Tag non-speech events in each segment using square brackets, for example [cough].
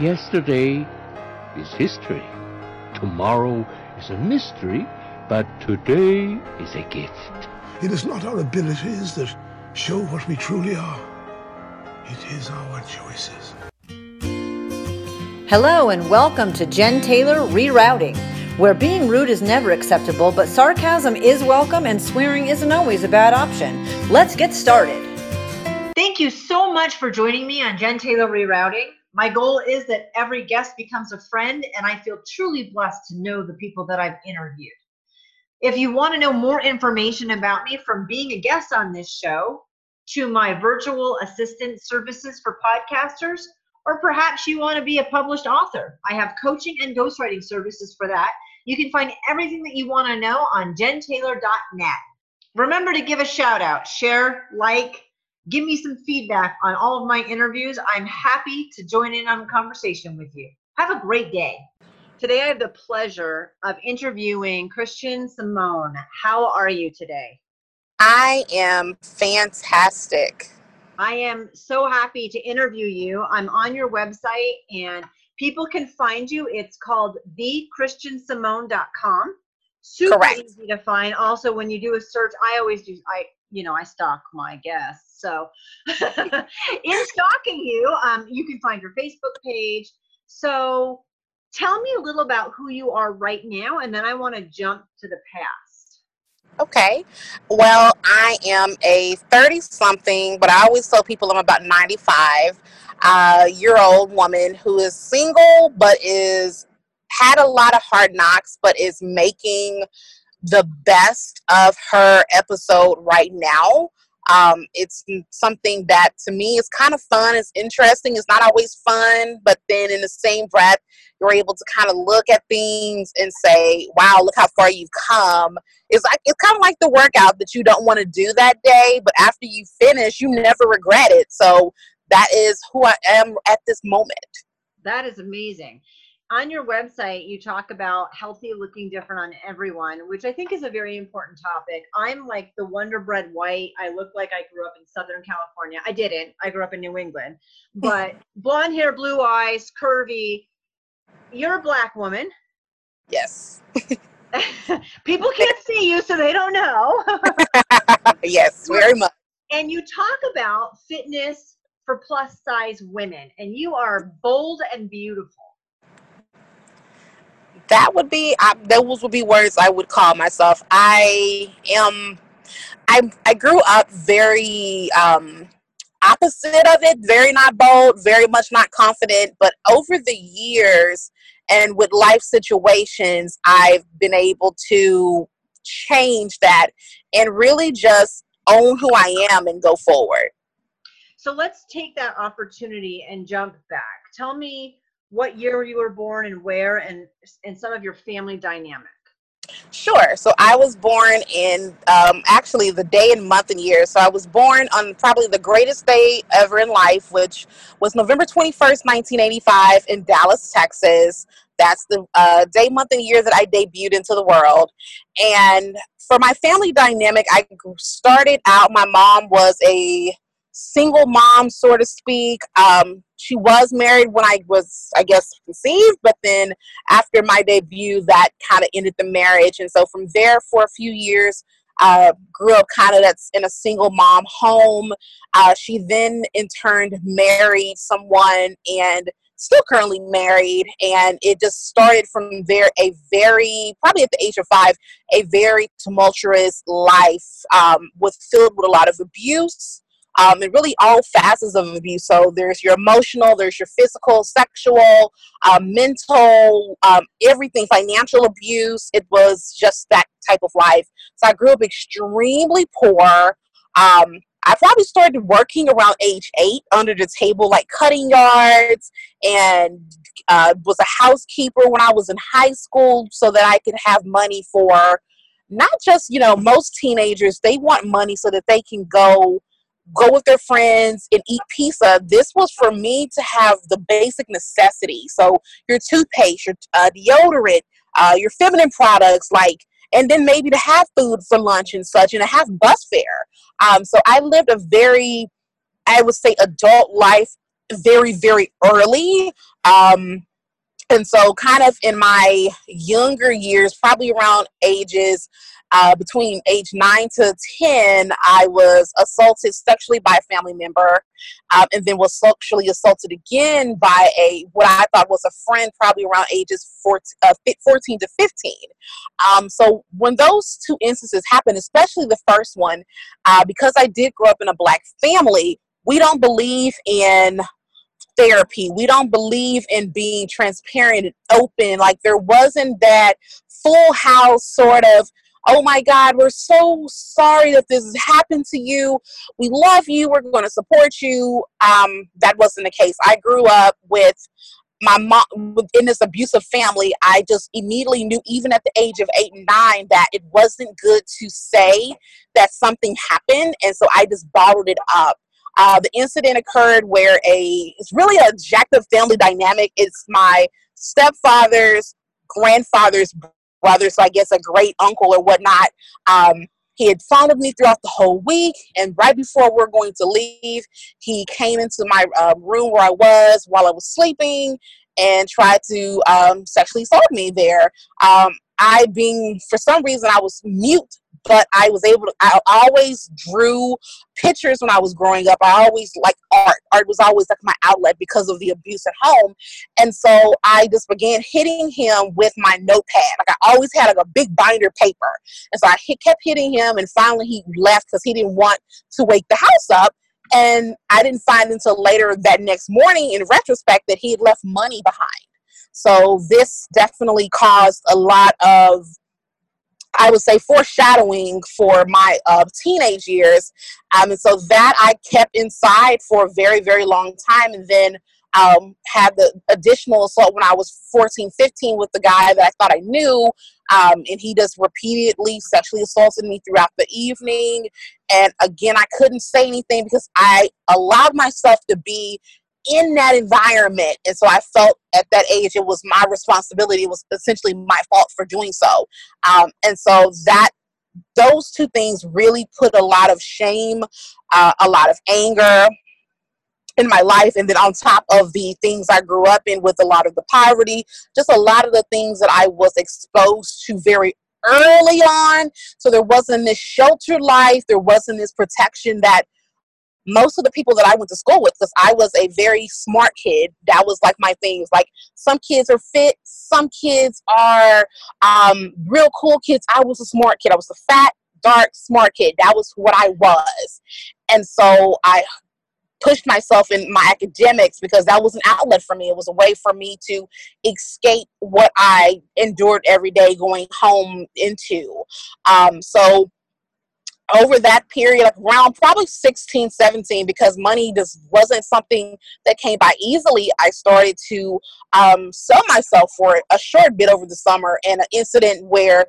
Yesterday is history. Tomorrow is a mystery, but today is a gift. It is not our abilities that show what we truly are. It is our choices. Hello and welcome to Jen Taylor Rerouting, where being rude is never acceptable, but sarcasm is welcome and swearing isn't always a bad option. Let's get started. Thank you so much for joining me on Jen Taylor Rerouting. My goal is that every guest becomes a friend, and I feel truly blessed to know the people that I've interviewed. If you want to know more information about me from being a guest on this show to my virtual assistant services for podcasters, or perhaps you want to be a published author, I have coaching and ghostwriting services for that. You can find everything that you want to know on jentaylor.net. Remember to give a shout out, share, like, Give me some feedback on all of my interviews. I'm happy to join in on a conversation with you. Have a great day. Today, I have the pleasure of interviewing Christian Simone. How are you today? I am fantastic. I am so happy to interview you. I'm on your website and people can find you. It's called thechristiansimone.com. Super Correct. easy to find. Also, when you do a search, I always do, I, you know, I stalk my guests. So, [laughs] in stalking you, um, you can find your Facebook page. So, tell me a little about who you are right now, and then I want to jump to the past. Okay. Well, I am a 30 something, but I always tell people I'm about 95 uh, year old woman who is single, but is had a lot of hard knocks, but is making the best of her episode right now. Um, it's something that to me is kind of fun. It's interesting. It's not always fun, but then in the same breath, you're able to kind of look at things and say, "Wow, look how far you've come." It's like it's kind of like the workout that you don't want to do that day, but after you finish, you never regret it. So that is who I am at this moment. That is amazing on your website, you talk about healthy looking different on everyone, which I think is a very important topic. I'm like the Wonder Bread white. I look like I grew up in Southern California. I didn't. I grew up in New England. [laughs] But blonde hair, blue eyes, curvy. You're a black woman. Yes. [laughs] People can't see you, so they don't know. [laughs] yes, very much. And you talk about fitness for plus size women, and you are bold and beautiful that would be I, those would be words I would call myself. I am I I grew up very um opposite of it, very not bold, very much not confident, but over the years and with life situations, I've been able to change that and really just own who I am and go forward. So let's take that opportunity and jump back. Tell me what year you were born and where and and some of your family dynamic Sure. So I was born in um, actually the day and month and year. So I was born on probably the greatest day ever in life, which was November 21st, 1985, in Dallas, Texas. That's the uh, day, month, and year that I debuted into the world. And for my family dynamic, I started out, my mom was a single mom, so to speak. Um, she was married when I was, I guess, conceived, but then after my debut, that kind of ended the marriage. And so from there, for a few years, uh, grew up kind of that's in a single mom home. Uh, she then, in turn, married someone and still currently married. And it just started from there a very, probably at the age of five, a very tumultuous life um, with filled with a lot of abuse um, and really all facets of abuse. So there's your emotional, there's your physical, sexual, um, mental, um, everything, financial abuse. It was just that type of life. So I grew up extremely poor. Um, I probably started working around age eight under the table, like cutting yards, and uh, was a housekeeper when I was in high school so that I could have money for not just, you know, most teenagers, they want money so that they can go go with their friends and eat pizza. This was for me to have the basic necessities. So your toothpaste, your uh, deodorant, uh, your feminine products, like, and then maybe to have food for lunch and such, and to have bus fare. Um, so I lived a very, I would say, adult life very, very early. Um, and so, kind of in my younger years, probably around ages uh, between age 9 to 10, I was assaulted sexually by a family member um, and then was sexually assaulted again by a what I thought was a friend, probably around ages 14, uh, 14 to 15. Um, so when those two instances happened, especially the first one, uh, because I did grow up in a black family, we don't believe in therapy. We don't believe in being transparent and open. Like there wasn't that full house sort of, oh my God, we're so sorry that this has happened to you. We love you. We're going to support you. Um, that wasn't the case. I grew up with my mom in this abusive family. I just immediately knew, even at the age of eight and nine, that it wasn't good to say that something happened. And so I just bottled it up. Uh, the incident occurred where a it's really a jacked up family dynamic. It's my stepfather's grandfather's brother, so I guess a great uncle or whatnot. Um, he had followed me throughout the whole week, and right before we are going to leave, he came into my uh, room where I was while I was sleeping and tried to um, sexually assault me there. Um, I being for some reason I was mute but I was able to, I always drew pictures when I was growing up. I always liked art. Art was always like my outlet because of the abuse at home. And so I just began hitting him with my notepad. Like I always had like a big binder paper. And so I hit, kept hitting him and finally he left because he didn't want to wake the house up. And I didn't find until later that next morning in retrospect that he had left money behind. So this definitely caused a lot of I would say foreshadowing for my uh, teenage years. Um, and so that I kept inside for a very, very long time. And then um, had the additional assault when I was 14, 15 with the guy that I thought I knew. Um, and he just repeatedly sexually assaulted me throughout the evening. And again, I couldn't say anything because I allowed myself to be in that environment. And so I felt at that age it was my responsibility. It was essentially my fault for doing so. Um, and so that those two things really put a lot of shame, uh, a lot of anger in my life. And then on top of the things I grew up in with a lot of the poverty, just a lot of the things that I was exposed to very early on. So there wasn't this sheltered life, there wasn't this protection that most of the people that I went to school with, because I was a very smart kid, that was like my things. Like some kids are fit, some kids are um, real cool kids. I was a smart kid. I was a fat, dark, smart kid. That was what I was. And so I pushed myself in my academics because that was an outlet for me. It was a way for me to escape what I endured every day going home into. Um, so over that period like around probably 16 17 because money just wasn't something that came by easily i started to um, sell myself for it a short bit over the summer and an incident where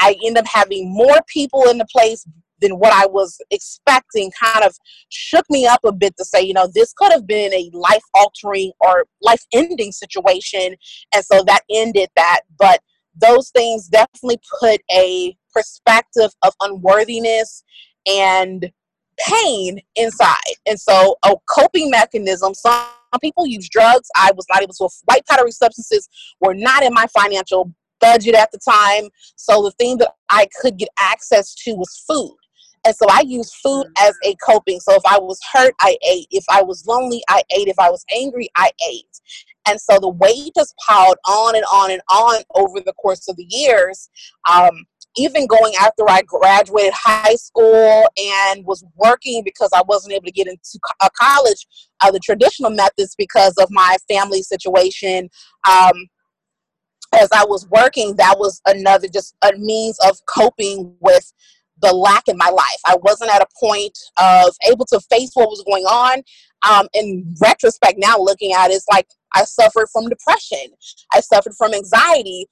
i end up having more people in the place than what i was expecting kind of shook me up a bit to say you know this could have been a life altering or life ending situation. And so that ended that. But those things definitely put a perspective of unworthiness and pain inside. And so, a coping mechanism, some people use drugs. I was not able to, white powdery substances were not in my financial budget at the time. So, the thing that I could get access to was food. And so I used food mm. as a coping. So if I was hurt, I ate. If I was lonely, I ate. If I was angry, I ate. And so the weight just piled on and on and on over the course of the years. Um, even going after I graduated high school and was working because I wasn't able to get into a college, uh, the traditional methods because of my family situation. Um, as I was working, that was another just a means of coping with the lack in my life. I wasn't at a point of able to face what was going on. Um, in retrospect, now looking at it, it's like I suffered from depression. I suffered from anxiety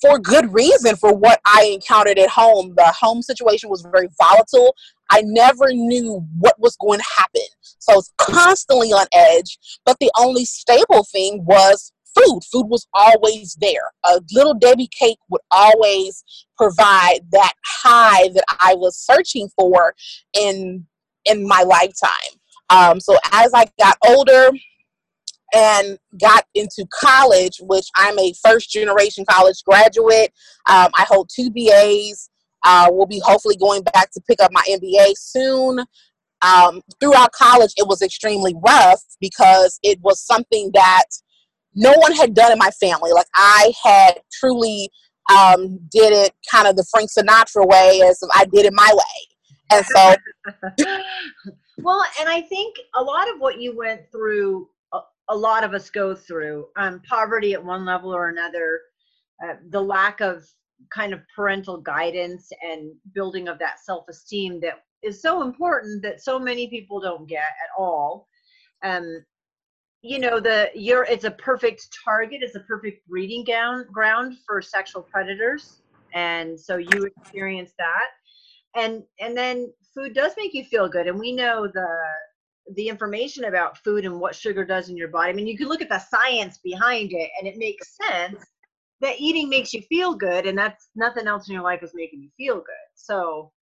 for good reason for what I encountered at home. The home situation was very volatile. I never knew what was going to happen. So I was constantly on edge. But the only stable thing was food. Food was always there. A little Debbie cake would always provide that high that I was searching for in in my lifetime. Um, so as I got older, and got into college, which I'm a first generation college graduate. Um, I hold two BAs. Uh, we'll be hopefully going back to pick up my MBA soon. Um, throughout college, it was extremely rough because it was something that no one had done in my family. Like I had truly um, did it kind of the Frank Sinatra way, as I did it my way, and so. [laughs] well, and I think a lot of what you went through, a, lot of us go through, um, poverty at one level or another, uh, the lack of kind of parental guidance and building of that self-esteem that is so important that so many people don't get at all. Um, you know the you're it's a perfect target it's a perfect breeding ground ground for sexual predators and so you experience that and and then food does make you feel good and we know the the information about food and what sugar does in your body i mean you can look at the science behind it and it makes sense that eating makes you feel good and that's nothing else in your life is making you feel good so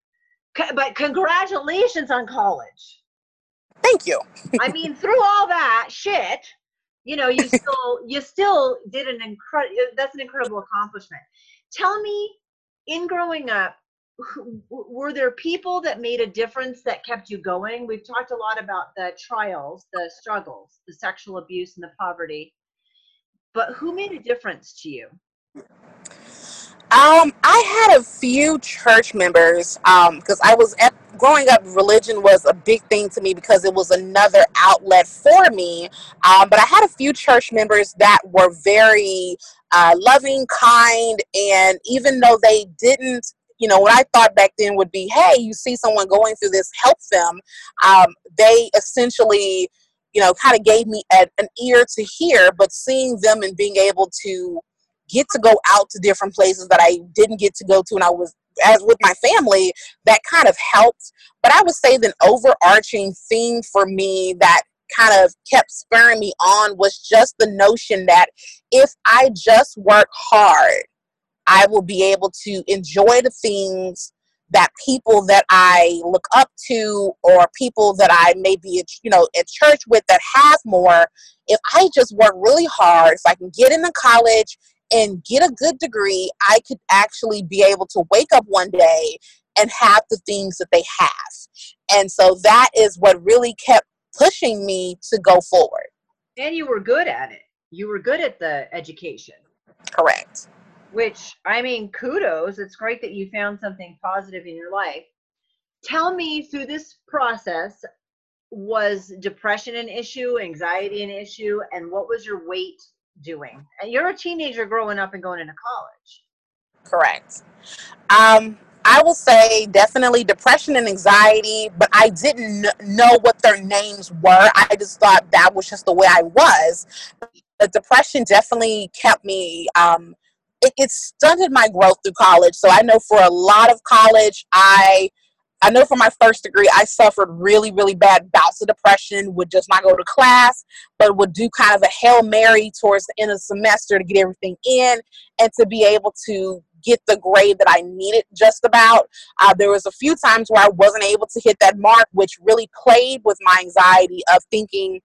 but congratulations on college Thank you. [laughs] I mean, through all that shit, you know, you [laughs] still you still did an incredible. That's an incredible accomplishment. Tell me, in growing up, were there people that made a difference that kept you going? We've talked a lot about the trials, the struggles, the sexual abuse, and the poverty. But who made a difference to you? Um, I had a few church members because um, I was at growing up. Religion was a big thing to me because it was another outlet for me. Um, but I had a few church members that were very uh, loving, kind, and even though they didn't you know, what I thought back then would be, hey, you see someone going through this, help them. Um, they essentially, you know, kind of gave me a, an ear to hear, but seeing them and being able to get to go out to different places that I didn't get to go to when I was as with my family, that kind of helped. But I would say the overarching theme for me that kind of kept spurring me on was just the notion that if I just work hard, I will be able to enjoy the things that people that I look up to or people that I may be, you know, at church with that have more, if I just work really hard, if I can get into college and get a good degree, I could actually be able to wake up one day and have the things that they have. And so that is what really kept pushing me to go forward. And you were good at it. You were good at the education. Correct. Which, I mean, kudos. It's great that you found something positive in your life. Tell me through this process, was depression an issue, anxiety an issue, and what was your weight doing? And you're a teenager growing up and going into college. Correct. Um, I will say definitely depression and anxiety, but I didn't know what their names were. I just thought that was just the way I was. The depression definitely kept me. Um, it, it stunted my growth through college. So I know for a lot of college, I I know for my first degree, I suffered really, really bad bouts of depression, would just not go to class, but would do kind of a Hail Mary towards the end of the semester to get everything in and to be able to get the grade that I needed just about. Uh, there was a few times where I wasn't able to hit that mark, which really played with my anxiety of thinking,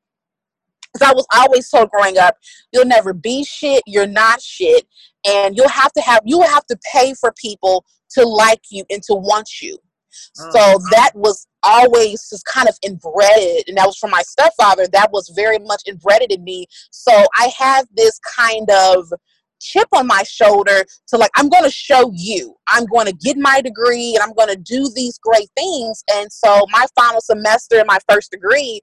because I was always told growing up, you'll never be shit, you're not shit, and you'll have to have, you will have to pay for people to like you and to want you. Mm, so oh. that was always just kind of inbred, and that was from my stepfather. That was very much inbred in me. So I have this kind of chip on my shoulder to like i'm going to show you. I'm going to get my degree and i'm going to do these great things. And so my final semester in my first degree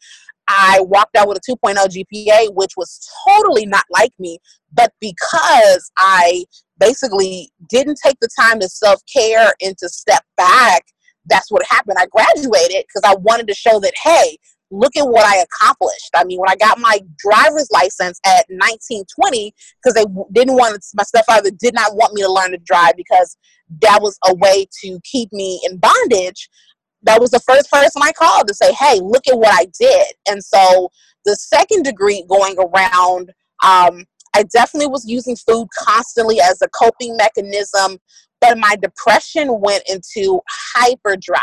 i walked out with a 2.0 gpa which was totally not like me. But because i basically didn't take the time to self-care and to step back that's what happened. I graduated because I wanted to show that, hey, look at what I accomplished. I mean, when I got my driver's license at 1920, because they didn't want, my stepfather did not want me to learn to drive because that was a way to keep me in bondage. That was the first person I called to say, hey, look at what I did. And so the second degree going around, um, I definitely was using food constantly as a coping mechanism but my depression went into hyperdrive.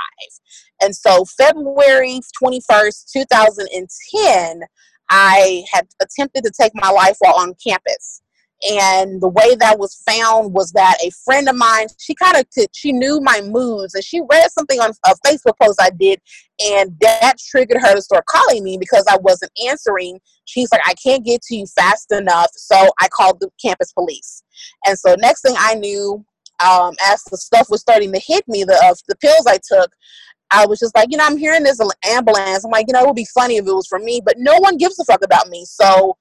And so February 21st, 2010, I had attempted to take my life while on campus. And the way that was found was that a friend of mine, she kind of could, she knew my moods, and she read something on a Facebook post I did, and that triggered her to start calling me because I wasn't answering. She's like, I can't get to you fast enough, so I called the campus police. And so next thing I knew, um, as the stuff was starting to hit me, the uh, the pills I took, I was just like, you know, I'm hearing this ambulance. I'm like, you know, it would be funny if it was for me, but no one gives a fuck about me. So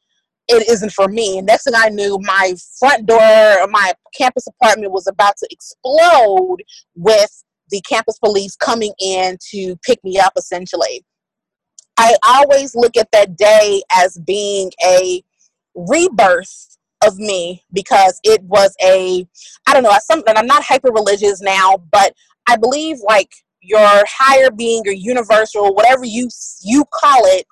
it isn't for me. And next thing I knew, my front door my campus apartment was about to explode with the campus police coming in to pick me up essentially. I always look at that day as being a rebirth of me because it was a I don't know, something I'm not hyper religious now, but I believe like your higher being, your universal, whatever you you call it,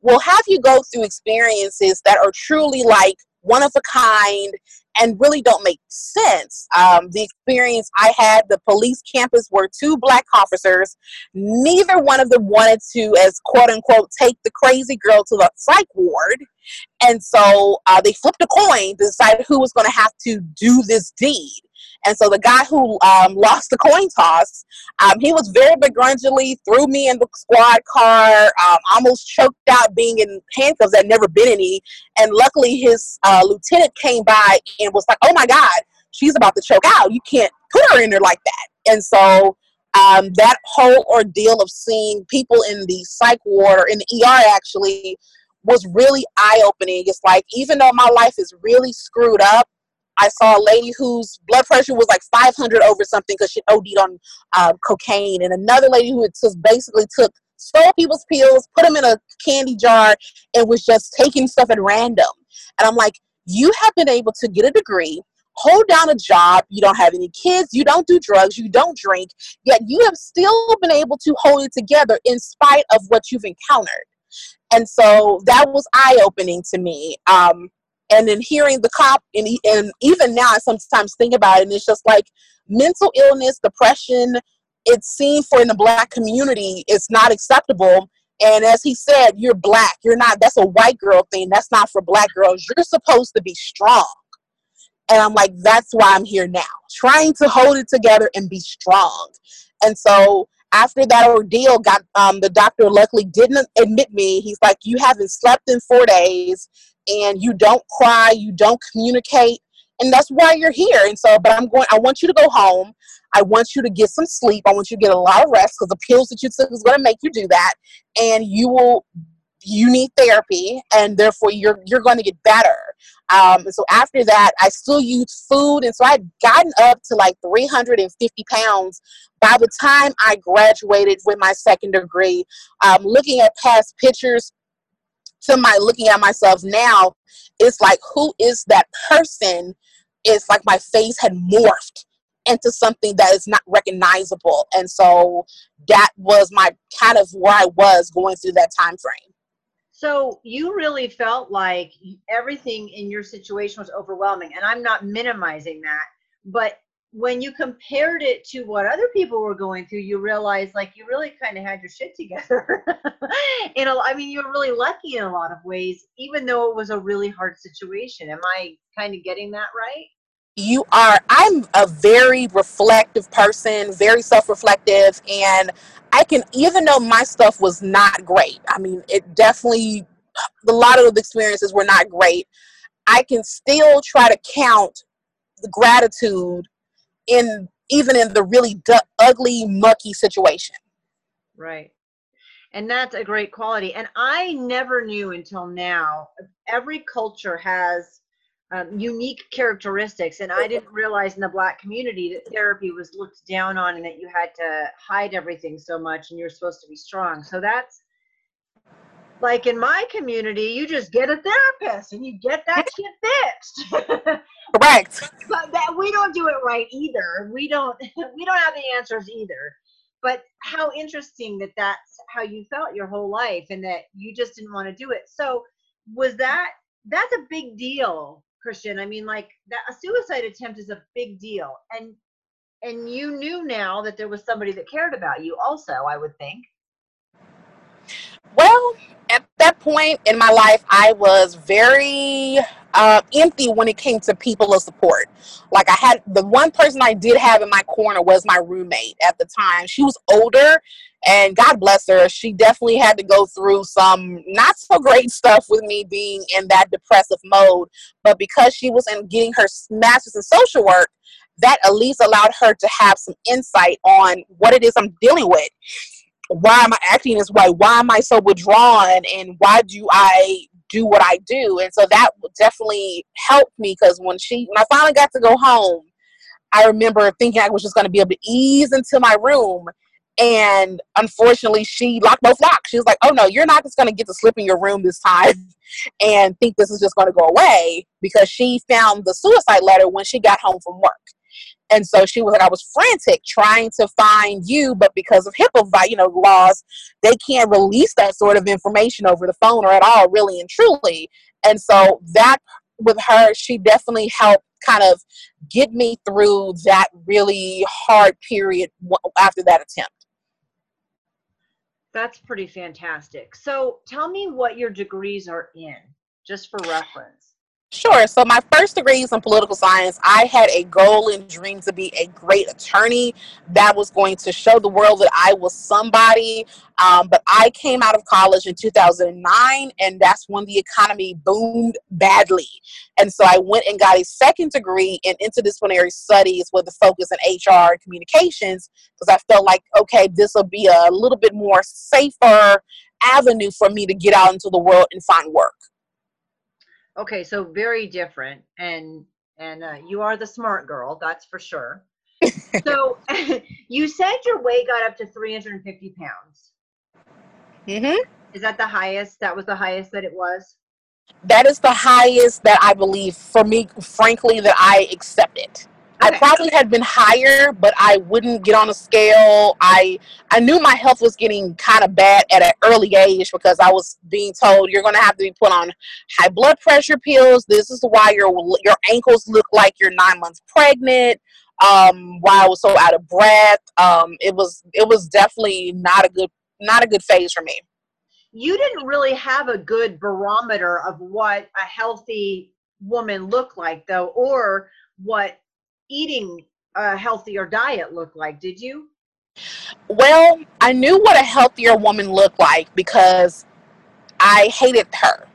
will have you go through experiences that are truly like one of a kind and really don't make sense. Um, the experience I had, the police campus were two black officers. Neither one of them wanted to, as quote unquote, take the crazy girl to the psych ward. And so uh, they flipped a coin to decide who was going to have to do this deed. And so the guy who um, lost the coin toss, um, he was very begrudgingly threw me in the squad car, um, almost choked out being in handcuffs that never been any. And luckily, his uh, lieutenant came by and was like, "Oh my God, she's about to choke out. You can't put her in there like that." And so um, that whole ordeal of seeing people in the psych ward or in the ER actually was really eye opening. It's like even though my life is really screwed up, I saw a lady whose blood pressure was like 500 over something because she OD'd on uh, cocaine, and another lady who just basically took stole people's pills, put them in a candy jar, and was just taking stuff at random. And I'm like, you have been able to get a degree, hold down a job, you don't have any kids, you don't do drugs, you don't drink, yet you have still been able to hold it together in spite of what you've encountered. And so that was eye opening to me. Um, and then hearing the cop and, and even now i sometimes think about it and it's just like mental illness depression it's seen for in the black community it's not acceptable. And as he said you're black you're not that's a white girl thing that's not for black girls you're supposed to be strong. And i'm like that's why i'm here now trying to hold it together and be strong. And so after that ordeal got um, the doctor luckily didn't admit me. He's like you haven't slept in four days and you don't cry, you don't communicate, and that's why you're here. And so, but I'm going, I want you to go home. I want you to get some sleep. I want you to get a lot of rest because the pills that you took is going to make you do that. And you will, you need therapy, and therefore you're you're going to get better. Um, and so after that, I still used food, and so I'd gotten up to like 350 pounds by the time I graduated with my second degree. Um, looking at past pictures, to my looking at myself now, it's like who is that person? It's like my face had morphed into something that is not recognizable. And so that was my kind of where I was going through that time frame. So you really felt like everything in your situation was overwhelming. And I'm not minimizing that, but when you compared it to what other people were going through, you realized like you really kind of had your shit together. [laughs] in I mean, you were really lucky in a lot of ways, even though it was a really hard situation. Am I kind of getting that right? You are. I'm a very reflective person, very self-reflective, and I can, even though my stuff was not great. I mean, it definitely, a lot of the experiences were not great. I can still try to count the gratitude in even in the really d- ugly, mucky situation. Right. And that's a great quality. And I never knew until now, every culture has um, unique characteristics. And I didn't realize in the black community that therapy was looked down on and that you had to hide everything so much and you're supposed to be strong. So that's like in my community, you just get a therapist and you get that shit fixed. [laughs] Correct. We don't do it right either. We don't [laughs] we don't have the answers either. But how interesting that that's how you felt your whole life and that you just didn't want to do it. So was that that's a big deal, Christian. I mean like that a suicide attempt is a big deal. And and you knew now that there was somebody that cared about you also, I would think. Well, at that point in my life, I was very uh, empty when it came to people of support. Like I had the one person I did have in my corner was my roommate at the time. She was older and God bless her, she definitely had to go through some not so great stuff with me being in that depressive mode. But because she was in getting her master's in social work, that at least allowed her to have some insight on what it is I'm dealing with. Why am I acting this way? Why am I so withdrawn? And why do I do what I do? And so that definitely helped me because when she, when I finally got to go home, I remember thinking I was just going to be able to ease into my room. And unfortunately, she locked both locks. She was like, "Oh no, you're not just going to get to slip in your room this time [laughs] and think this is just going to go away," because she found the suicide letter when she got home from work. And so she was I was frantic trying to find you, but because of HIPAA, you know, laws, they can't release that sort of information over the phone or at all, really and truly. And so that with her, she definitely helped kind of get me through that really hard period after that attempt. That's pretty fantastic. So tell me what your degrees are in, just for reference. Sure. So my first degree is in political science. I had a goal and dream to be a great attorney that was going to show the world that I was somebody. Um, but I came out of college in 2009, and that's when the economy boomed badly. And so I went and got a second degree in interdisciplinary studies with a focus in HR and communications because I felt like, okay, this will be a little bit more safer avenue for me to get out into the world and find work. Okay, so very different, and and uh, you are the smart girl, that's for sure. so [laughs] you said your weight got up to 350 pounds. Mhm. Is that the highest? That was the highest that it was. That is the highest that I believe for me, frankly, that I accepted. I probably had been higher, but I wouldn't get on a scale. I I knew my health was getting kind of bad at an early age because I was being told you're going to have to be put on high blood pressure pills. This is why your your ankles look like you're nine months pregnant. Um, why I was so out of breath. Um, it was it was definitely not a good not a good phase for me. You didn't really have a good barometer of what a healthy woman looked like, though, or what eating a healthier diet look like? Did you? Well, I knew what a healthier woman looked like because I hated her.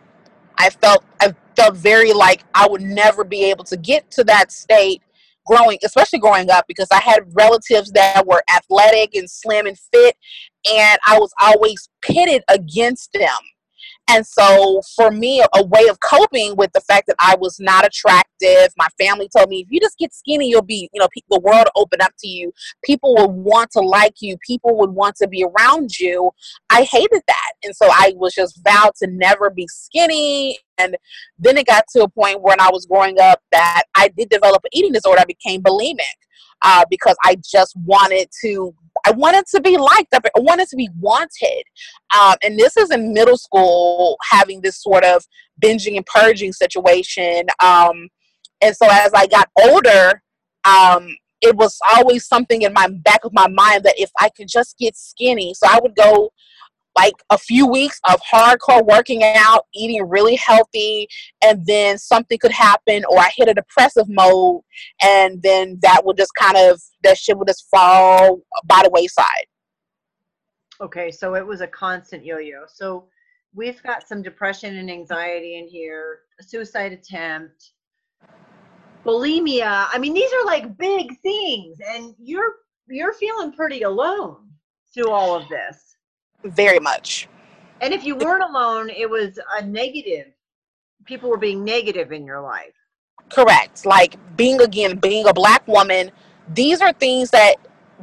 I felt I felt very like I would never be able to get to that state growing, especially growing up, because I had relatives that were athletic and slim and fit, and I was always pitted against them. And so, for me, a way of coping with the fact that I was not attractive, my family told me, if you just get skinny, you'll be, you know, the world will open up to you. People will want to like you. People would want to be around you. I hated that. And so, I was just vowed to never be skinny. And then it got to a point when I was growing up that I did develop an eating disorder. I became bulimic uh, because I just wanted to I wanted to be liked. I wanted to be wanted. Um, and this is in middle school, having this sort of binging and purging situation. Um, and so as I got older, um, it was always something in my back of my mind that if I could just get skinny, so I would go like a few weeks of hardcore working out, eating really healthy, and then something could happen, or I hit a depressive mode, and then that would just kind of that shit would just fall by the wayside. Okay, so it was a constant yo-yo. So we've got some depression and anxiety in here, a suicide attempt, bulimia. I mean, these are like big things, and you're you're feeling pretty alone through all of this very much. And if you weren't alone, it was a negative. People were being negative in your life. Correct. Like being again, being a black woman, these are things that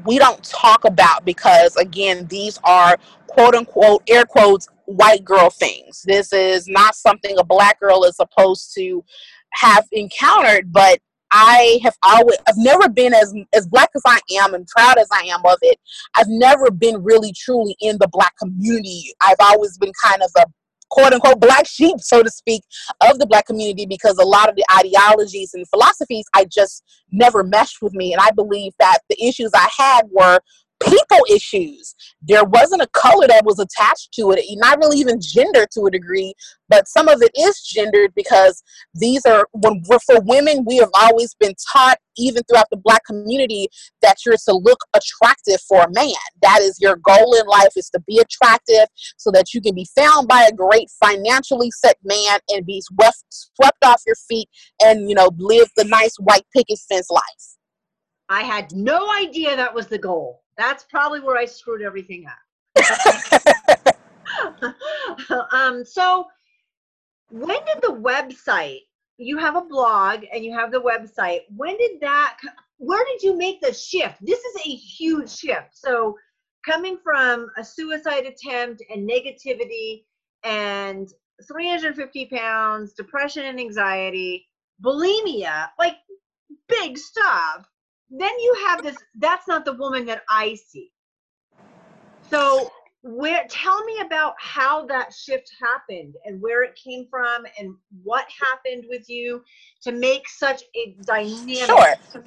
we don't talk about because again, these are quote unquote air quotes white girl things. This is not something a black girl is supposed to have encountered, but I have always I've never been as as black as I am and proud as I am of it. I've never been really truly in the black community. I've always been kind of a quote unquote black sheep, so to speak, of the black community because a lot of the ideologies and philosophies I just never meshed with me. And I believe that the issues I had were people issues. There wasn't a color that was attached to it, not really even gender to a degree, but some of it is gendered because these are when we're for women, we have always been taught, even throughout the black community, that you're to look attractive for a man. That is your goal in life is to be attractive so that you can be found by a great financially set man and be swept, swept off your feet and you know live the nice white picket fence life. I had no idea that was the goal. That's probably where I screwed everything up. [laughs] um, so, when did the website? You have a blog and you have the website. When did that? Where did you make the shift? This is a huge shift. So, coming from a suicide attempt and negativity and 350 pounds, depression and anxiety, bulimia, like big stuff then you have this that's not the woman that i see. So where tell me about how that shift happened and where it came from and what happened with you to make such a dynamic sure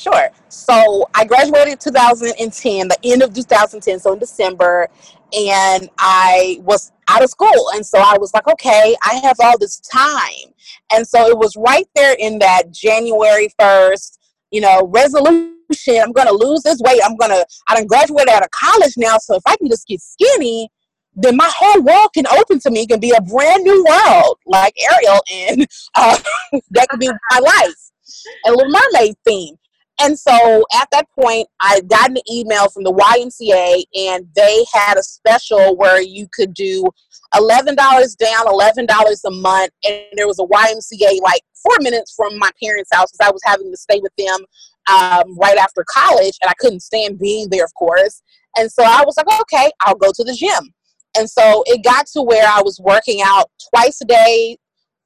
sure so i graduated 2010 the end of 2010 so in december and i was out of school and so i was like okay i have all this time and so it was right there in that January 1st, you know, resolution. I'm going to lose this weight. I'm going to, I done graduated out of college now. So if I can just get skinny, then my whole world can open to me, can be a brand new world like Ariel. And uh, [laughs] that could be my life. And Little Mermaid theme. And so at that point, I got an email from the YMCA, and they had a special where you could do $11 down, $11 a month. And there was a YMCA like four minutes from my parents' house because I was having to stay with them um, right after college, and I couldn't stand being there, of course. And so I was like, okay, I'll go to the gym. And so it got to where I was working out twice a day,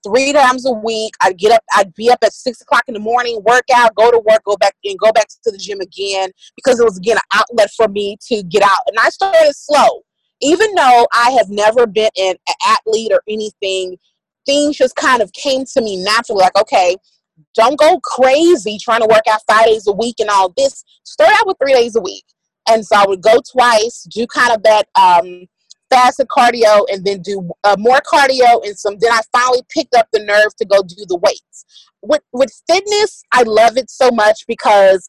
three times a week. I'd get up, I'd be up at six o'clock in the morning, work out, go to work, go back and go back to the gym again because it was again an outlet for me to get out. And I started slow. Even though I have never been an athlete or anything, things just kind of came to me naturally. Like, okay, don't go crazy trying to work out five days a week and all this. Start out with three days a week. And so I would go twice, do kind of that um, fasted cardio and then do uh, more cardio and some then i finally picked up the nerve to go do the weights with with fitness i love it so much because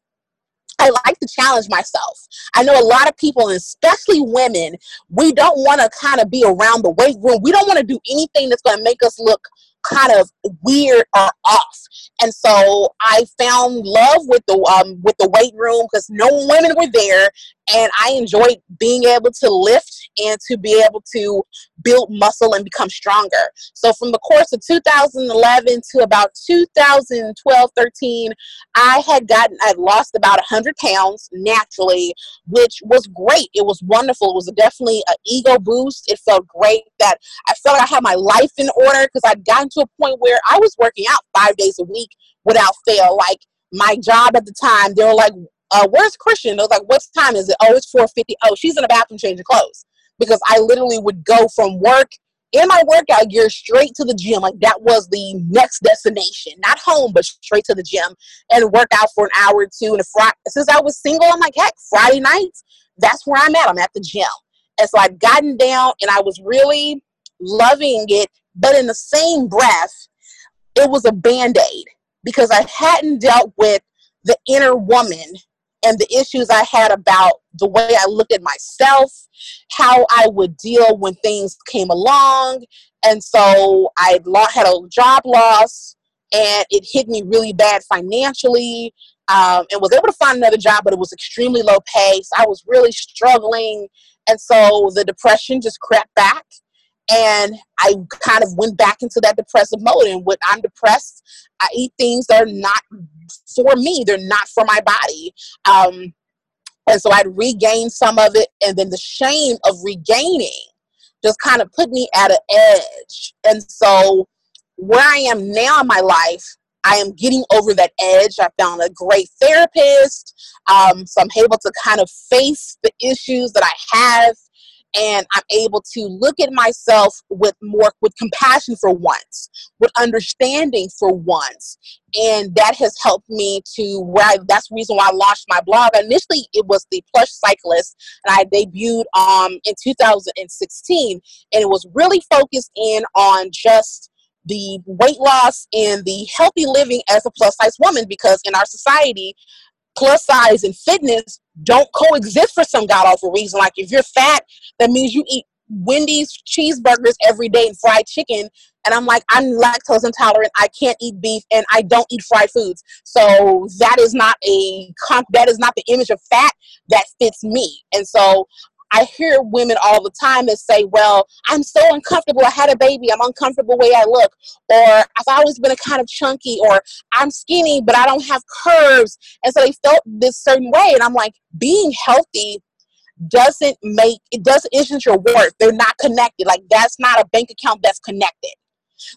I like to challenge myself. I know a lot of people, especially women, we don't want to kind of be around the weight room. We don't want to do anything that's going to make us look kind of weird or off. And so I found love with the um, with the weight room because no women were there, and I enjoyed being able to lift and to be able to build muscle and become stronger. So from the course of 2011 to about 2012, 13, I had gotten I had lost about 100 pounds naturally, which was great. It was wonderful. It was definitely an ego boost. It felt great that I felt like I had my life in order because I'd gotten to a point where I was working out five days a week without fail. Like my job at the time, they were like, uh, where's Christian? I was like, what time is it? Oh, it's 4.50. Oh, she's in the bathroom changing clothes. Because I literally would go from work in my workout gear straight to the gym. Like that was the next destination. Not home, but straight to the gym and work out for an hour or two. And Friday, since I was single, I'm like, heck, Friday nights, that's where I'm at. I'm at the gym. And so I'd gotten down and I was really loving it. But in the same breath, it was a band aid because I hadn't dealt with the inner woman and the issues I had about the way I looked at myself, how I would deal when things came along. And so I had a job loss and it hit me really bad financially um, and was able to find another job, but it was extremely low pay. So I was really struggling. And so the depression just crept back and I kind of went back into that depressive mode. And when I'm depressed, I eat things that are not for me, they're not for my body. Um, and so I'd regain some of it, and then the shame of regaining just kind of put me at an edge. And so where I am now in my life, I am getting over that edge. I found a great therapist. Um, so I'm able to kind of face the issues that I have and I'm able to look at myself with more with compassion for once, with understanding for once. And that has helped me to where I, that's the reason why I launched my blog. Initially, it was the Plush Cyclist, and I debuted um, in 2016, and it was really focused in on just the weight loss and the healthy living as a plus size woman because in our society plus size and fitness don't coexist for some god awful reason. Like if you're fat, that means you eat Wendy's cheeseburgers every day and fried chicken. And I'm like, I'm lactose intolerant. I can't eat beef and I don't eat fried foods. So that is not a comp that is not the image of fat that fits me. And so I hear women all the time that say, Well, I'm so uncomfortable. I had a baby. I'm uncomfortable the way I look. Or I've always been a kind of chunky. Or I'm skinny, but I don't have curves. And so they felt this certain way. And I'm like, Being healthy doesn't make it doesn't isn't your worth. They're not connected. Like that's not a bank account that's connected.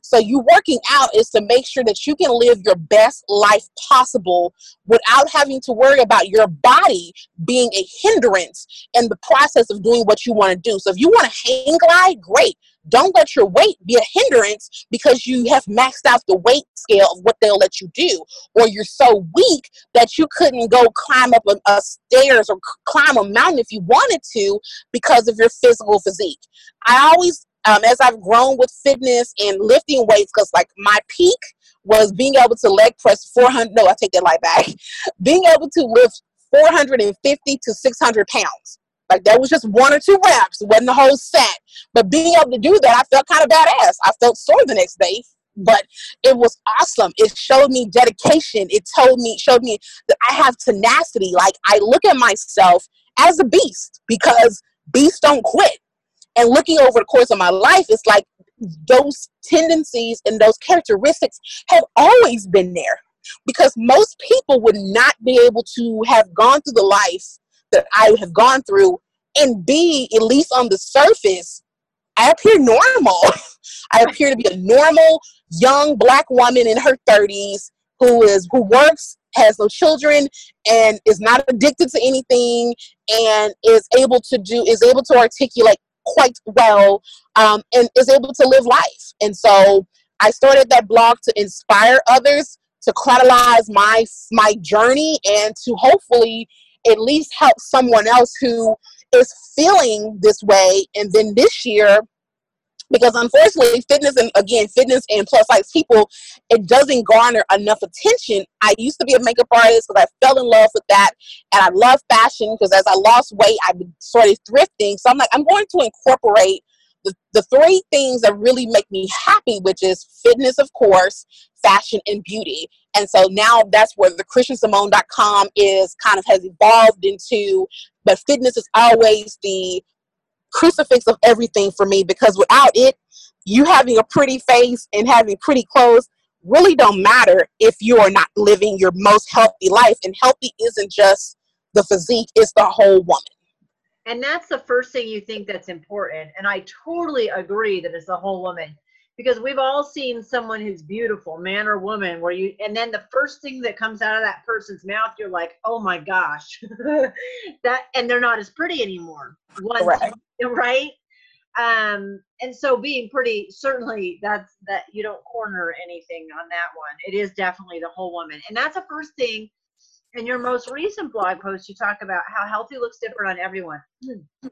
So you working out is to make sure that you can live your best life possible without having to worry about your body being a hindrance in the process of doing what you want to do. So if you want to hang glide, great. Don't let your weight be a hindrance because you have maxed out the weight scale of what they'll let you do. Or you're so weak that you couldn't go climb up a, a stairs or climb a mountain if you wanted to because of your physical physique. I always um, as I've grown with fitness and lifting weights, because like my peak was being able to leg press 400. No, I take that lie back. [laughs] being able to lift 450 to 600 pounds. Like that was just one or two reps. Wasn't the whole set. But being able to do that, I felt kind of badass. I felt sore the next day, but it was awesome. It showed me dedication. It told me, showed me that I have tenacity. Like I look at myself as a beast because beasts don't quit. And looking over the course of my life, it's like those tendencies and those characteristics have always been there. Because most people would not be able to have gone through the life that I have gone through and be, at least on the surface, I appear normal. [laughs] I appear to be a normal young black woman in her 30s who is who works has no children and is not addicted to anything and is able to do is able to articulate quite well um, and is able to live life. And so I started that blog to inspire others to chronologize my my journey and to hopefully at least help someone else who is feeling this way. And then this year, because unfortunately fitness and again fitness and plus size people it doesn't garner enough attention. I used to be a makeup artist because i fell in love with that and i love fashion because as i lost weight i started thrifting. So i'm like i'm going to incorporate the, the three things that really make me happy which is fitness of course fashion and beauty. And so now that's where the christiansimone.com is kind of has evolved into but fitness is always the crucifix of everything for me because without it, you having a pretty face and having pretty clothes really don't matter if you are not living your most healthy life. And healthy isn't just the physique, it's the whole woman. And that's the first thing you think that's important. And I totally agree that it's the whole woman because we've all seen someone who's beautiful, man or woman, where you, and then the first thing that comes out of that person's mouth, you're like, oh my gosh, [laughs] that, and they're not as pretty anymore. One, right. [laughs] right? Um, and so being pretty, certainly that's that you don't corner anything on that one. It is definitely the whole woman. And that's the first thing in your most recent blog post, you talk about how healthy looks different on everyone. [clears throat]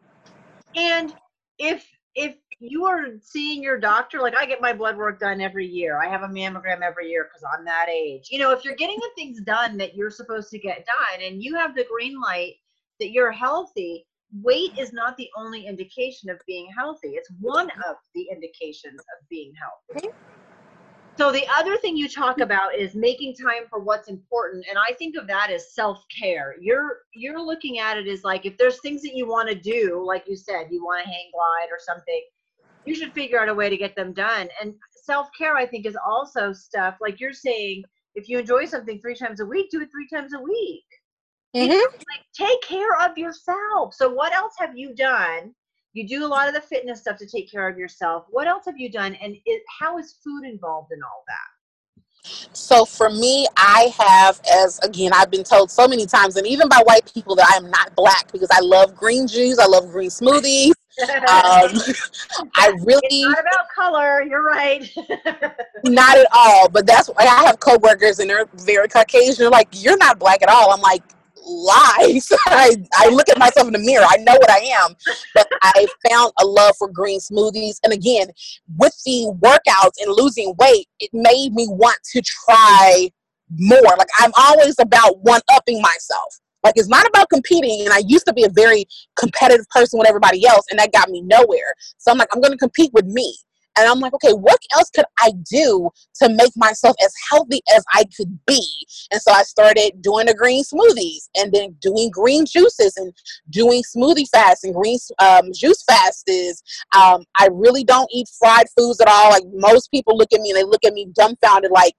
And if if you are seeing your doctor, like I get my blood work done every year. I have a mammogram every year because I'm that age. You know, if you're getting the things done that you're supposed to get done and you have the green light that you're healthy, weight is not the only indication of being healthy. It's one of the indications of being healthy. So the other thing you talk about is making time for what's important, and I think of that as self-care. You're you're looking at it as like if there's things that you want to do, like you said, you want to hang glide or something, you should figure out a way to get them done. And self-care, I think, is also stuff like you're saying. If you enjoy something three times a week, do it three times a week. Mm-hmm. Like take care of yourself. So what else have you done you do a lot of the fitness stuff to take care of yourself. What else have you done, and it, how is food involved in all that? So for me, I have, as again, I've been told so many times, and even by white people, that I am not black because I love green juice, I love green smoothies. Um, [laughs] [laughs] I really it's not about color. You're right. [laughs] not at all. But that's why I have coworkers and they're very Caucasian. They're like, "You're not black at all." I'm like, lies. [laughs] I, I look at myself in the mirror. I know what I am. But I found a love for green smoothies. And again, with the workouts and losing weight, it made me want to try more. Like I'm always about one upping myself. Like it's not about competing. And I used to be a very competitive person with everybody else, and that got me nowhere. So I'm like, I'm going to compete with me. And I'm like, okay, what else could I do to make myself as healthy as I could be? And so I started doing the green smoothies and then doing green juices and doing smoothie fasts and green um, juice fasts. Um, I really don't eat fried foods at all. Like most people look at me and they look at me dumbfounded, like,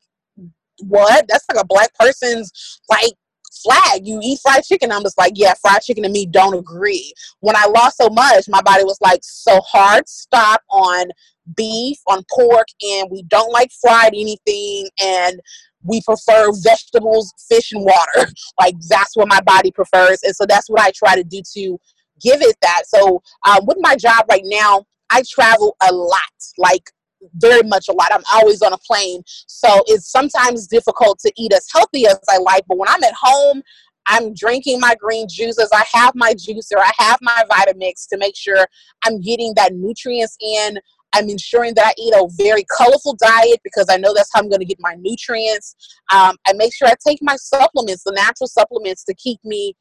what? That's like a black person's like flag. You eat fried chicken. I'm just like, yeah, fried chicken and me don't agree. When I lost so much, my body was like, so hard stop on beef, on pork, and we don't like fried anything. And we prefer vegetables, fish, and water. [laughs] like that's what my body prefers. And so that's what I try to do to give it that. So um, with my job right now, I travel a lot. Like very much a lot. I'm always on a plane. So it's sometimes difficult to eat as healthy as I like. But when I'm at home, I'm drinking my green juices. I have my juicer. I have my Vitamix to make sure I'm getting that nutrients in. I'm ensuring that I eat a very colorful diet because I know that's how I'm going to get my nutrients. Um, I make sure I take my supplements, the natural supplements, to keep me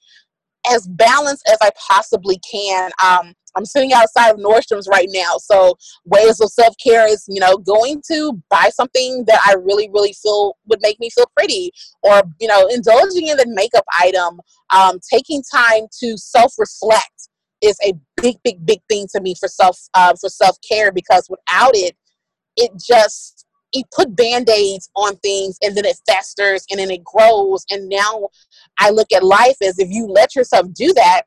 as balanced as I possibly can. Um, I'm sitting outside of Nordstrom's right now. So ways of self care is, you know, going to buy something that I really, really feel would make me feel pretty, or you know, indulging in the makeup item. Um, taking time to self reflect is a big, big, big thing to me for self uh, for self care because without it, it just it put band-aids on things and then it festers and then it grows and now i look at life as if you let yourself do that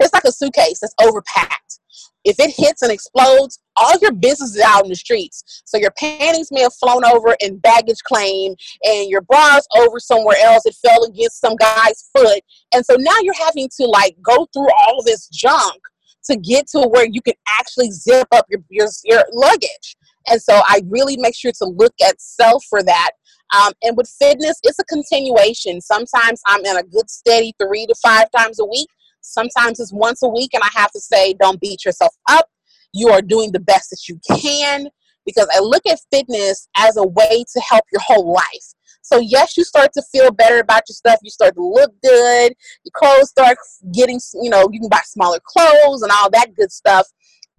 it's like a suitcase that's overpacked. If it hits and explodes, all your business is out in the streets. So your panties may have flown over in baggage claim, and your bra's over somewhere else. It fell against some guy's foot, and so now you're having to like go through all this junk to get to where you can actually zip up your your, your luggage. And so I really make sure to look at self for that. Um, and with fitness, it's a continuation. Sometimes I'm in a good steady three to five times a week. Sometimes it's once a week, and I have to say, don't beat yourself up. You are doing the best that you can because I look at fitness as a way to help your whole life. So, yes, you start to feel better about your stuff. You start to look good. Your clothes start getting, you know, you can buy smaller clothes and all that good stuff.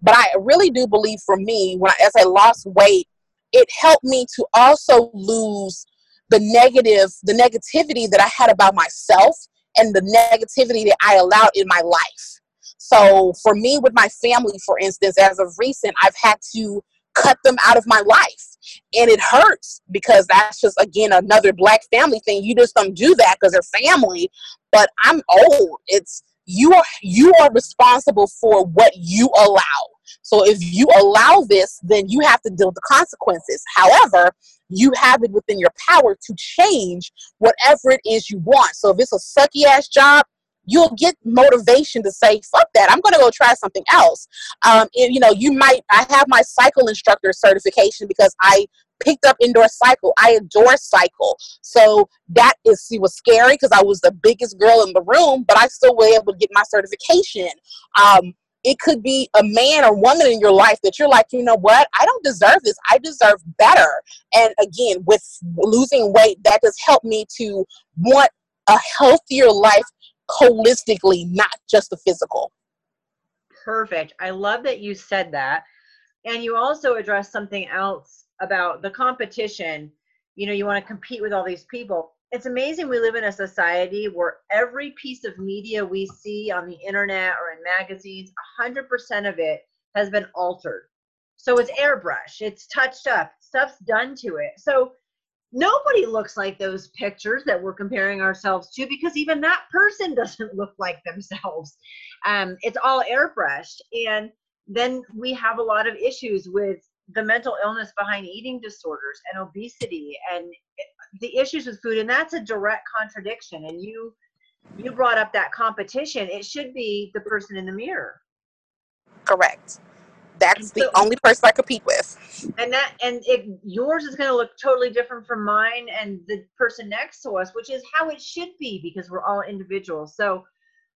But I really do believe for me, when I, as I lost weight, it helped me to also lose the negative, the negativity that I had about myself and the negativity that I allowed in my life. So for me, with my family, for instance, as of recent, I've had to cut them out of my life. And it hurts because that's just, again, another black family thing. You just don't do that because they're family. But I'm old. It's you are you are responsible for what you allow. So if you allow this, then you have to deal with the consequences. However, you have it within your power to change whatever it is you want. So if it's a sucky ass job, you'll get motivation to say, fuck that, I'm gonna go try something else. Um, and, you know, you might, I have my cycle instructor certification because I picked up indoor cycle. I adore cycle. So that is it was scary because I was the biggest girl in the room, but I still was able to get my certification. Um, it could be a man or woman in your life that you're like, you know what? I don't deserve this. I deserve better. And again, with losing weight, that has helped me to want a healthier life holistically, not just the physical. Perfect. I love that you said that. And you also addressed something else about the competition. You know, you want to compete with all these people. It's amazing we live in a society where every piece of media we see on the internet or in magazines 100% of it has been altered. So it's airbrush it's touched up stuff's done to it. So nobody looks like those pictures that we're comparing ourselves to because even that person [laughs] doesn't look like themselves. Um, it's all airbrushed and then we have a lot of issues with the mental illness behind eating disorders and obesity and the issues with food and that's a direct contradiction and you you brought up that competition it should be the person in the mirror Correct. That's the only person I compete with. And that and it, yours is going to look totally different from mine and the person next to us, which is how it should be because we're all individuals. So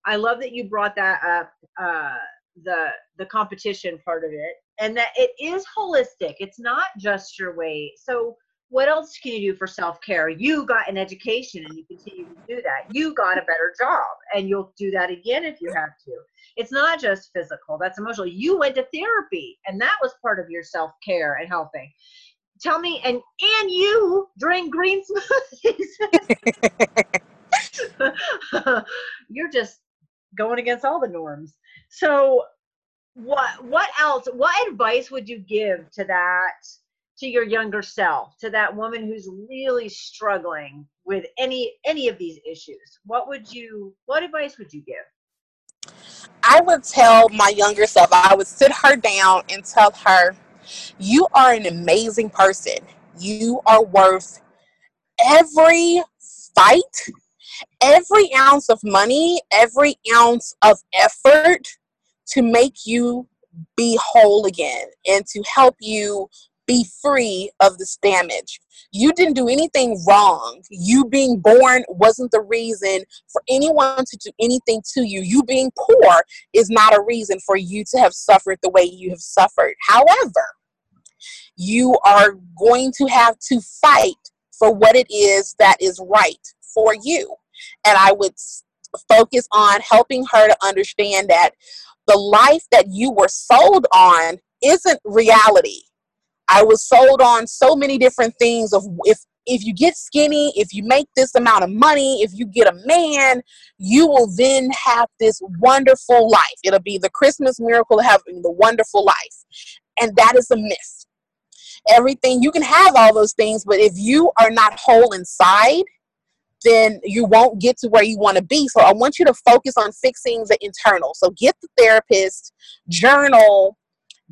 I love that you brought that up, uh, the the competition part of it, and that it is holistic. It's not just your weight. So what else can you do for self-care? You got an education and you continue to do that. You got a better job and you'll do that again if you have to. It's not just physical. That's emotional. You went to therapy and that was part of your self-care and helping. Tell me and and you drink green [laughs] smoothies. [laughs] [laughs] You're just going against all the norms. So what what else what advice would you give to that to your younger self to that woman who's really struggling with any any of these issues? What would you what advice would you give? I would tell my younger self i would sit her down and tell her you are an amazing person. You are worth every fight every ounce of money every ounce of effort to make you be whole again and to help you be free of this damage. You didn't do anything wrong. You being born wasn't the reason for anyone to do anything to you. You being poor is not a reason for you to have suffered the way you have suffered. However, you are going to have to fight for what it is that is right for you. And I would focus on helping her to understand that the life that you were sold on isn't reality I was sold on so many different things of if if you get skinny, if you make this amount of money, if you get a man, you will then have this wonderful life. It'll be the Christmas miracle of having the wonderful life. And that is a myth. Everything, you can have all those things, but if you are not whole inside, then you won't get to where you want to be. So I want you to focus on fixing the internal. So get the therapist, journal,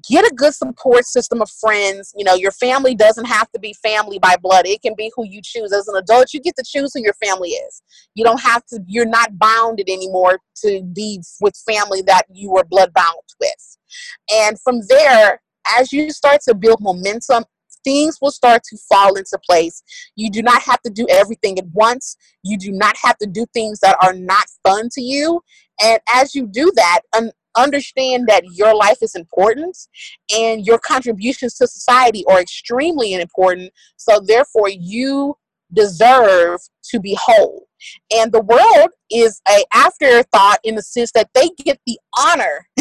get a good support system of friends. You know, your family doesn't have to be family by blood. It can be who you choose. As an adult, you get to choose who your family is. You don't have to, you're not bounded anymore to be with family that you were blood bound with. And from there, as you start to build momentum, things will start to fall into place. You do not have to do everything at once. You do not have to do things that are not fun to you. And as you do that, understand that your life is important and your contributions to society are extremely important. So, therefore, you deserve to be whole. And the world is a afterthought in the sense that they get the honor [laughs]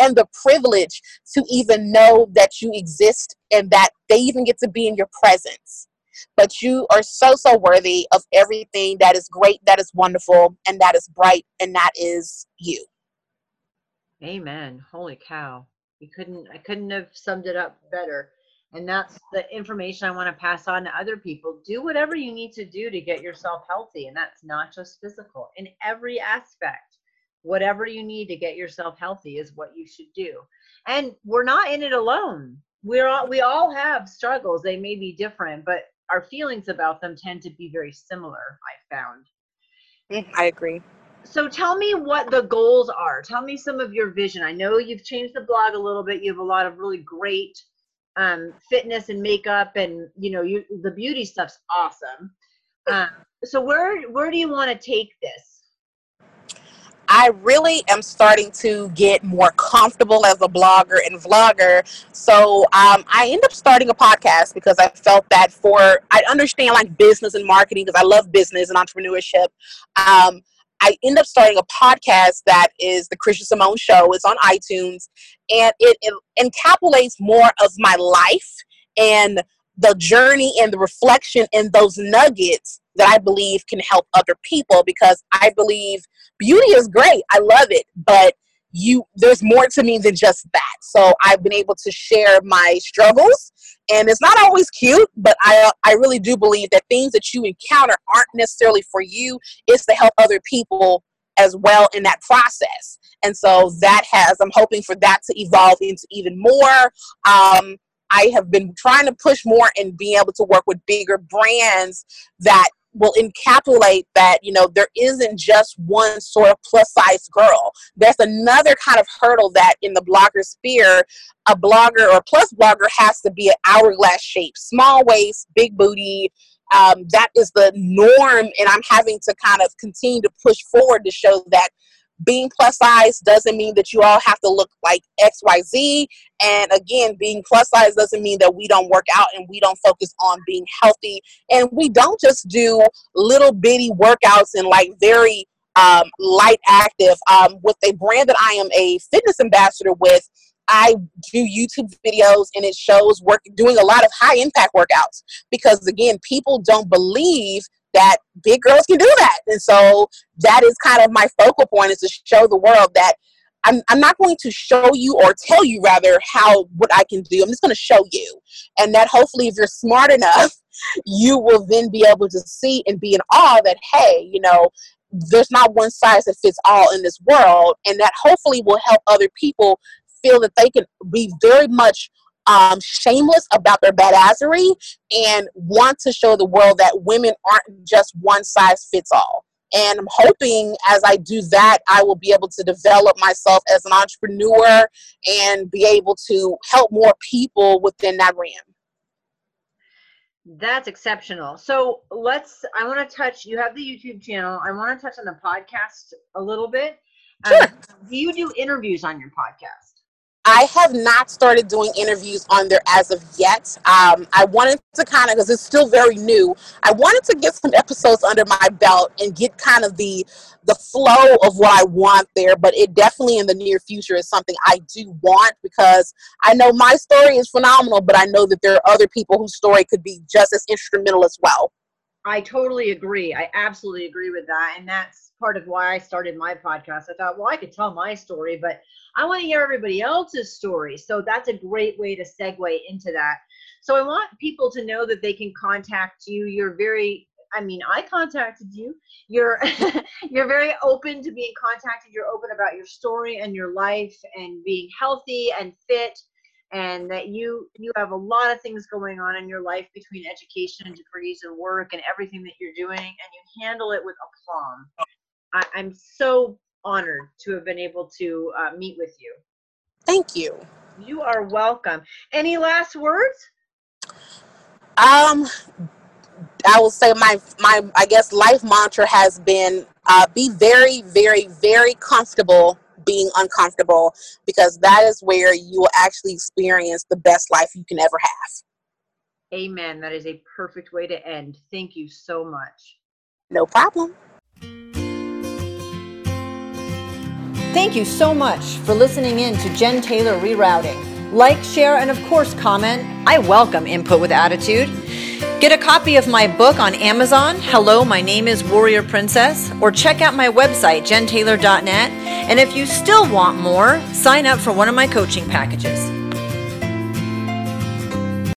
and the privilege to even know that you exist and that they even get to be in your presence. But you are so, so worthy of everything that is great, that is wonderful, and that is bright, and that is you. Amen. Holy cow. You couldn't I couldn't have summed it up better. And that's the information I want to pass on to other people. Do whatever you need to do to get yourself healthy. And that's not just physical, in every aspect. Whatever you need to get yourself healthy is what you should do. And we're not in it alone. We're all, we all have struggles. They may be different, but our feelings about them tend to be very similar, I found. Mm, I agree so tell me what the goals are. Tell me some of your vision. I know you've changed the blog a little bit. You have a lot of really great um, fitness and makeup, and you know, you the beauty stuff's awesome. Um, so where where do you want to take this? I really am starting to get more comfortable as a blogger and vlogger. So um, I end up starting a podcast because I felt that for I understand like business and marketing because I love business and entrepreneurship. Um, I end up starting a podcast that is the Christian Simone Show. It's on iTunes, and it, it encapsulates more of my life and the journey and the reflection and those nuggets that I believe can help other people because I believe beauty is great. I love it, but you there's more to me than just that. So I've been able to share my struggles and it's not always cute, but I I really do believe that things that you encounter aren't necessarily for you. It's to help other people as well in that process. And so that has I'm hoping for that to evolve into even more. Um, I have been trying to push more and being able to work with bigger brands that will encapsulate that you know there isn't just one sort of plus size girl. There's another kind of hurdle that in the blogger sphere a blogger or plus blogger has to be an hourglass shape. Small waist big booty um, that is the norm and i'm having to kind of continue to push forward to show that being plus size doesn't mean that you all have to look like xyz and again being plus size doesn't mean that we don't work out and we don't focus on being healthy. And we don't just do little bitty workouts and like very um, light active. Um, with a brand that i am a fitness ambassador with I do YouTube videos and it shows work doing a lot of high impact workouts. Because again, people don't believe that big girls can do that. And so that is kind of my focal point is to show the world that I'm, I'm not going to show you or tell you rather how what I can do. I'm just going to show you. And that hopefully if you're smart enough, [laughs] you will then be able to see and be in awe that, hey, you know, there's not one size that fits all in this world. And that hopefully will help other people feel that they can be very much um, shameless about their badassery and want to show the world that women aren't just one size fits all. And I'm hoping as I do that, I will be able to develop myself as an entrepreneur and be able to help more people within that realm. That's exceptional. So let's, I want to touch, you have the YouTube channel. I want to touch on the podcast a little bit. Sure. Um, do you do interviews on your podcast? I have not started doing interviews on there as of yet. Um, I wanted to kind of, because it's still very new, I wanted to get some episodes under my belt and get kind of the the flow of what I want there. But it definitely in the near future is something I do want because I know my story is phenomenal, but I know that there are other people whose story could be just as instrumental as well. I totally agree. I absolutely agree with that. And that's part of why I started my podcast. I thought, well, I could tell my story, but I want to hear everybody else's story. So that's a great way to segue into that. So I want people to know that they can contact you. You're very I mean, I contacted you. You're [laughs] you're very open to being contacted. You're open about your story and your life and being healthy and fit and that you you have a lot of things going on in your life between education and degrees and work and everything that you're doing and you handle it with aplomb. I, am so honored to have been able to uh, meet with you. Thank you. You are welcome. Any last words? Um i will say my my i guess life mantra has been uh, be very very very comfortable being uncomfortable because that is where you will actually experience the best life you can ever have. Amen. That is a perfect way to end. Thank you so much. No problem. Thank you so much for listening in to Jen Taylor Rerouting. Like, share, and of course, comment. I welcome input with attitude. Get a copy of my book on Amazon, Hello, My Name is Warrior Princess, or check out my website, jentaylor.net. And if you still want more, sign up for one of my coaching packages.